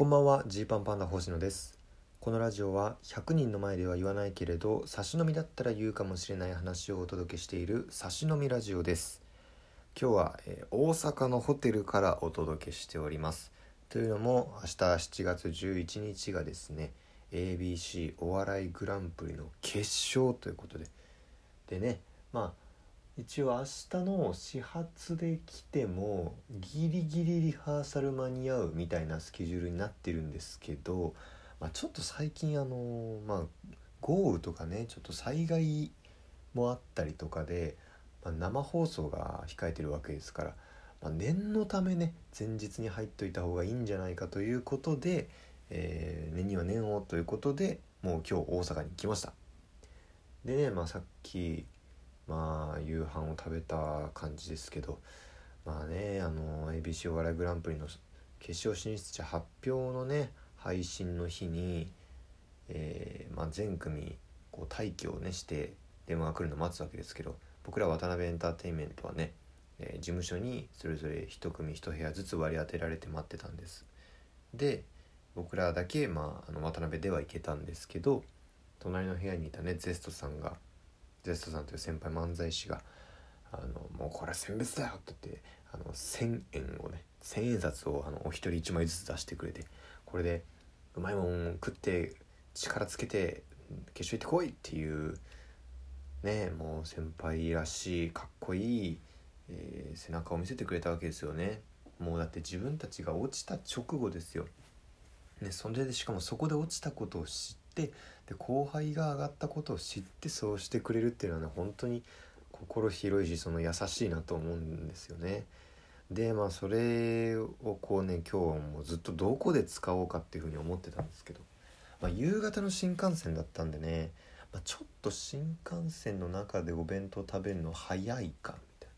こんばんはジーパンパンダ星野です。このラジオは100人の前では言わないけれど差し飲みだったら言うかもしれない話をお届けしている差し飲みラジオです。今日は、えー、大阪のホテルからお届けしております。というのも明日7月11日がですね ABC お笑いグランプリの決勝ということで。でねまあ一応明日の始発で来てもギリギリリハーサル間に合うみたいなスケジュールになってるんですけど、まあ、ちょっと最近あのまあ豪雨とかねちょっと災害もあったりとかで、まあ、生放送が控えてるわけですから、まあ、念のためね前日に入っといた方がいいんじゃないかということで、えー、念には念をということでもう今日大阪に来ました。でね、まあ、さっきまあ夕飯を食べた感じですけどまあねあの ABC お笑いグランプリの決勝進出者発表のね配信の日に、えー、まあ、全組こう待機をねして電話が来るのを待つわけですけど僕ら渡辺エンターテインメントはね、えー、事務所にそれぞれ1組1部屋ずつ割り当てられて待ってたんです。で僕らだけ、まあ、あの渡辺では行けたんですけど隣の部屋にいたねゼストさんがゼストさんという先輩漫才師が「あのもうこれは選別だよ」って言ってあの1,000円をね1,000円札をあのお一人1枚ずつ出してくれてこれでうまいもん食って力つけて決勝行ってこいっていうねもう先輩らしいかっこいい、えー、背中を見せてくれたわけですよね。もうだって自分たちが落ちた直後ですよ、ね、それでしかもそこで落ちたことを知ってで後輩が上がったことを知ってそうしてくれるっていうのはね本当に心広いしその優しいなと思うんですよね。でまあそれをこうね今日はもうずっとどこで使おうかっていうふうに思ってたんですけど、まあ、夕方の新幹線だったんでね、まあ、ちょっと新幹線の中でお弁当食べるの早いかみたい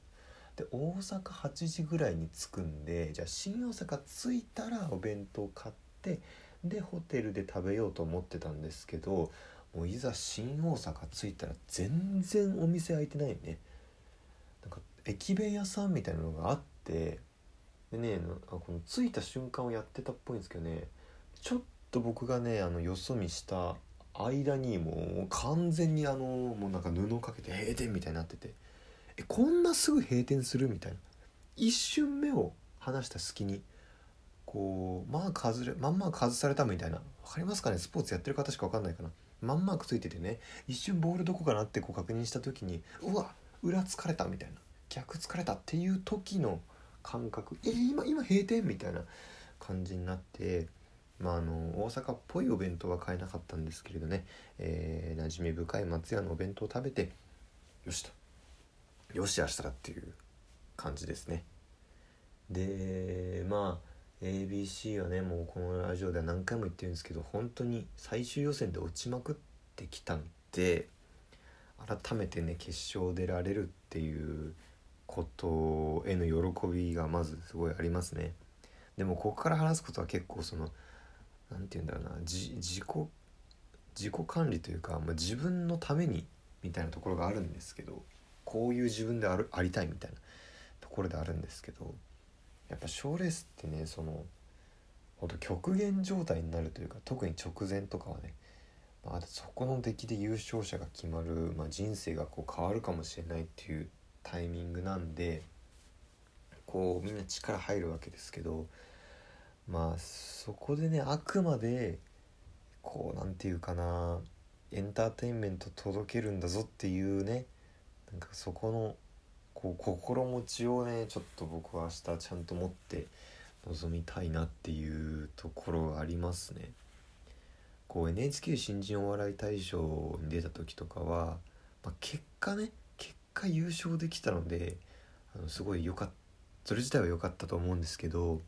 な。で大阪8時ぐらいに着くんでじゃあ新大阪着いたらお弁当買ってでホテルで食べようと思ってたんですけどもういざ新大阪着いたら全然お店開いてないよね。なんか駅弁屋さんみたいなのがあってでねこの着いた瞬間をやってたっぽいんですけどねちょっと僕がねあのよそ見した間にもう完全にあのもうなんか布をかけて閉店みたいになっててえこんなすぐ閉店するみたいな。一瞬目を離した隙にこうまあ外れまんま外されたみたいな。分かりますかね？スポーツやってる方しか分かんないかな。まんまくついててね一瞬ボールどこかなってこう確認した時にうわ裏疲れたみたいな。逆疲れたっていう時の感覚。え今今閉店みたいな感じになってまああの大阪っぽいお弁当は買えなかったんですけれどね、えー、馴染み深い松屋のお弁当を食べてよしと。よし明日だっていう感じですね。でまあ ABC はねもうこのラジオでは何回も言ってるんですけど本当に最終予選で落ちまくってきたんで改めてね決勝出られるっていうことへの喜びがまずすごいありますね。でもここから話すことは結構その何て言うんだろうな自己自己管理というか、まあ、自分のためにみたいなところがあるんですけどこういう自分であるありたいみたいなところであるんですけどやっぱ賞レースってねそのほんと極限状態になるというか特に直前とかはね、まあ、そこの出来で優勝者が決まる、まあ、人生がこう変わるかもしれないっていうタイミングなんでこうみんな力入るわけですけどまあそこでねあくまでこう何て言うかなエンターテインメント届けるんだぞっていうねなんかそこのこう心持ちをねちょっと僕は明日ちゃんと持って臨みたいなっていうところがありますね。こう NHK 新人お笑い大賞に出た時とかは、まあ、結果ね結果優勝できたのであのすごい良かったそれ自体は良かったと思うんですけど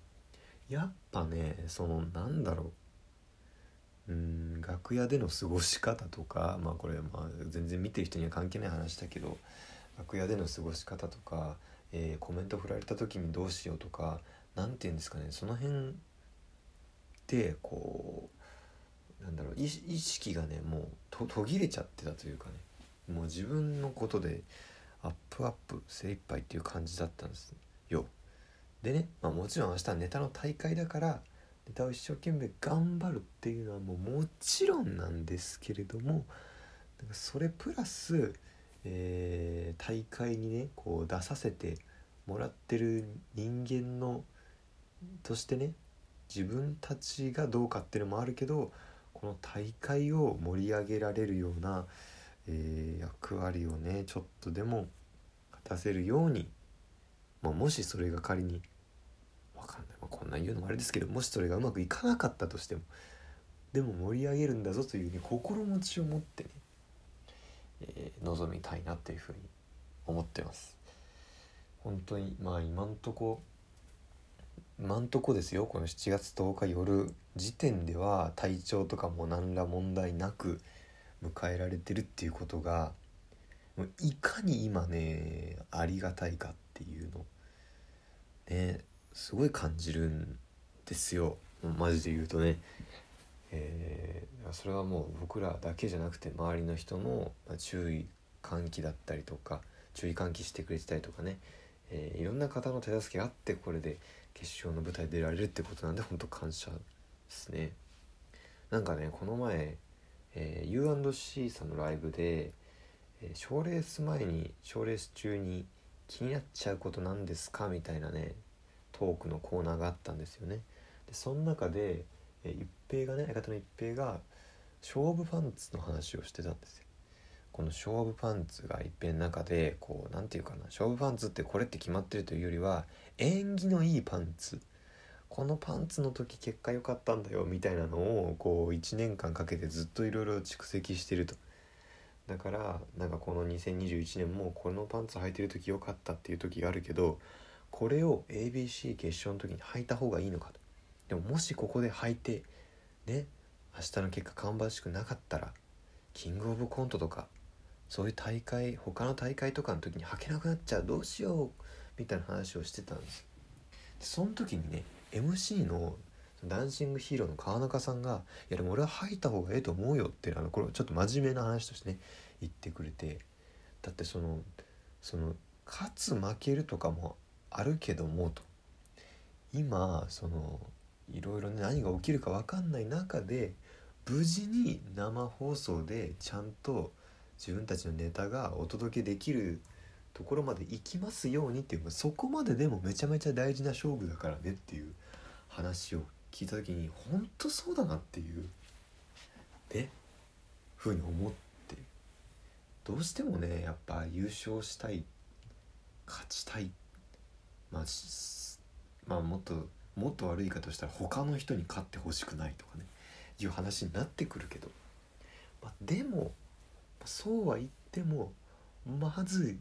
やっぱねそのなんだろううん楽屋での過ごし方とかまあこれまあ全然見てる人には関係ない話だけど楽屋での過ごし方とか、えー、コメント振られた時にどうしようとか何て言うんですかねその辺でこうなんだろう意識がねもう途切れちゃってたというかねもう自分のことでアップアップ精一杯っていう感じだったんですよ。でね、まあ、もちろん明日はネタの大会だからネタを一生懸命頑張るっていうのはもうもちろんなんですけれどもそれプラス、えー、大会にねこう出させてもらってる人間のとしてね自分たちがどうかっていうのもあるけどこの大会を盛り上げられるような、えー、役割をねちょっとでも果たせるように、まあ、もしそれが仮に分かんない、まあ、こんな言うのもあれですけどもしそれがうまくいかなかったとしてもでも盛り上げるんだぞという、ね、心持ちを持ってね、えー、臨みたいなっていうふうに思ってます。本当にまあ今んとこ今んとこですよこの7月10日夜時点では体調とかも何ら問題なく迎えられてるっていうことがいかに今ねありがたいかっていうのねすごい感じるんですよマジで言うとね。えー、それはもう僕らだけじゃなくて周りの人の注意喚起だったりとか注意喚起してくれてたりとかね、えー、いろんな方の手助けがあってこれで決勝の舞台出られるってことなんで本当感謝ですね。なんかねこの前、えー、U&C さんのライブで賞、えー、レース前に賞レース中に気になっちゃうことなんですかみたいなねトークのコーナーがあったんですよね。でその中で、え、一平がね相方の一平が勝負パンツの話をしてたんですよ。この勝負パンツが一遍の中でこう何て言うかな勝負パンツってこれって決まってるというよりは縁起のいいパンツ。このパンツの時結果良かったんだよみたいなのをこう1年間かけてずっといろいろ蓄積してると。だからなんかこの2021年もこのパンツ履いてる時良かったっていう時があるけどこれを ABC 決勝の時に履いた方がいいのかと。でももしここで履いてね明日の結果芳しくなかったらキングオブコントとかそういう大会他の大会とかの時に履けなくなっちゃうどうしようみたいな話をしてたんです。でその時にね MC のダンシングヒーローの川中さんが「いやでも俺は吐いた方がええと思うよ」ってあのこれちょっと真面目な話としてね言ってくれてだってそのその勝つ負けるとかもあるけどもと。今そのいろいろね何が起きるか分かんない中で無事に生放送でちゃんと自分たちのネタがお届けできるところまで行きますようにっていうそこまででもめちゃめちゃ大事な勝負だからねっていう話を聞いた時に本当そうだなっていうねふうに思って。どうしてもねやっぱ優勝したい勝ちたい。まあまあもっともっと悪いかとしたら他の人に勝ってほしくないとかねいう話になってくるけど、まあ、でもそうは言ってもまず、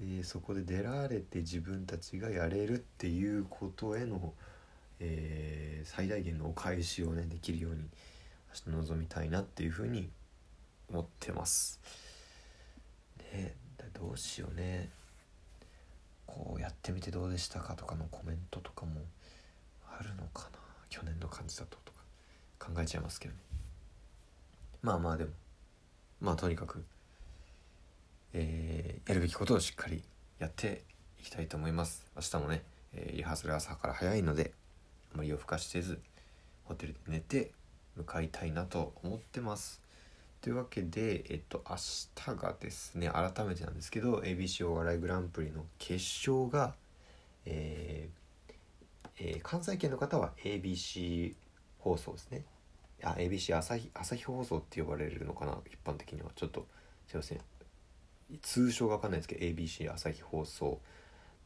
えー、そこで出られて自分たちがやれるっていうことへの、えー、最大限のお返しをねできるように明日臨みたいなっていうふうに思ってます。ねどうしようねこうやってみてどうでしたかとかのコメントとかもあるのかな？去年の感じだととか考えちゃいますけどね。まあまあでもまあとにかく、えー、やるべきことをしっかりやっていきたいと思います。明日もね、えー、リハーサル朝から早いのであまり夜更かしせずホテルで寝て向かいたいなと思ってます。というわけで、えっと、明日がですね改めてなんですけど ABC お笑いグランプリの決勝が、えーえー、関西圏の方は ABC 放送ですね。あ ABC 朝日朝日放送って呼ばれるのかな？一般的にはちょっとすいません。通称が分かんないですけど ABC 朝日放送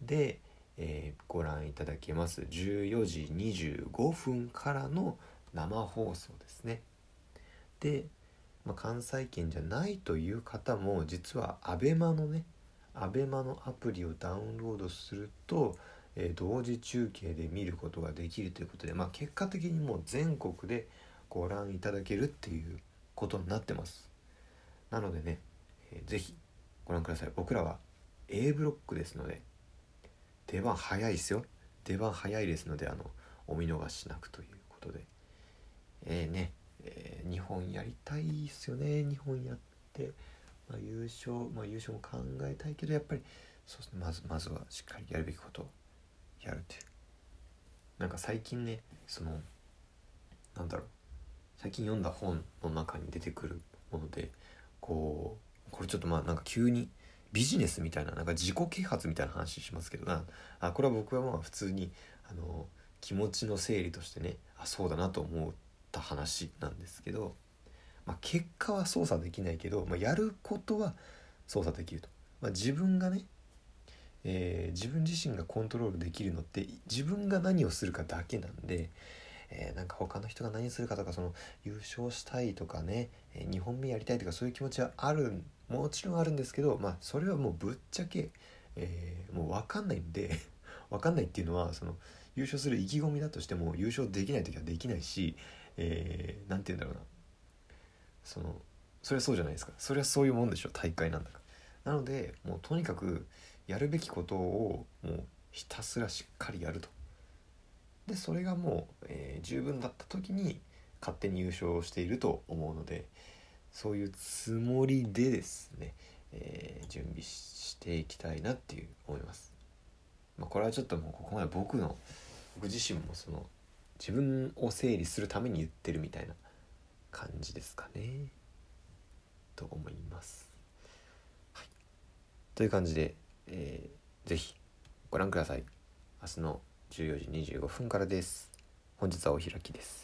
で、えー、ご覧いただけます。14時25分からの生放送ですね。で、まあ、関西圏じゃないという方も実は ABEMA のね ABEMA のアプリをダウンロードすると、えー、同時中継で見ることができるということで、まあ、結果的にもう全国でご覧いただけるっていうことになってます。なのでね、えー、ぜひご覧ください。僕らは A ブロックですので出番早いですよ。出番早いですのであのお見逃しなくということで。えー、ね、えー、日本やりたいですよね。日本やって、まあ、優勝まあ優勝も考えたいけどやっぱりそうですね。まずまずはしっかりやるべきことをやるっていう。なんか最近ねそのなんだろう。最近読んだ本の中に出てくるものでこうこれちょっとまあなんか急にビジネスみたいななんか自己啓発みたいな話しますけどな。あこれは僕はまあ普通にあの気持ちの整理としてねあそうだなと思った話なんですけど、まあ、結果は操作できないけど、まあ、やることは操作できると、まあ、自分がね、えー、自分自身がコントロールできるのって自分が何をするかだけなんで、えー、なんか他の人が何するかとかその優勝したいとかね、えー、2本目やりたいとかそういう気持ちはあるもちろんあるんですけどまあそれはもうぶっちゃけ、えー、もう分かんないんで 分かんないっていうのはその優勝する意気込みだとしても優勝できない時はできないし何、えー、て言うんだろうな。そのそれはそうじゃないですか。それはそういうもんでしょ大会なんだから。なのでもうとにかくやるべきことをもうひたすらしっかりやるとでそれがもう、えー、十分だった時に勝手に優勝していると思うのでそういうつもりでですね、えー、準備していきたいなっていう思います。まあ、これはちょっともうここまで僕の僕自身もその自分を整理するために言ってるみたいな感じですかね。と思います。はい、という感じで、えー、ぜひご覧ください。明日の14時25分からです。本日はお開きです。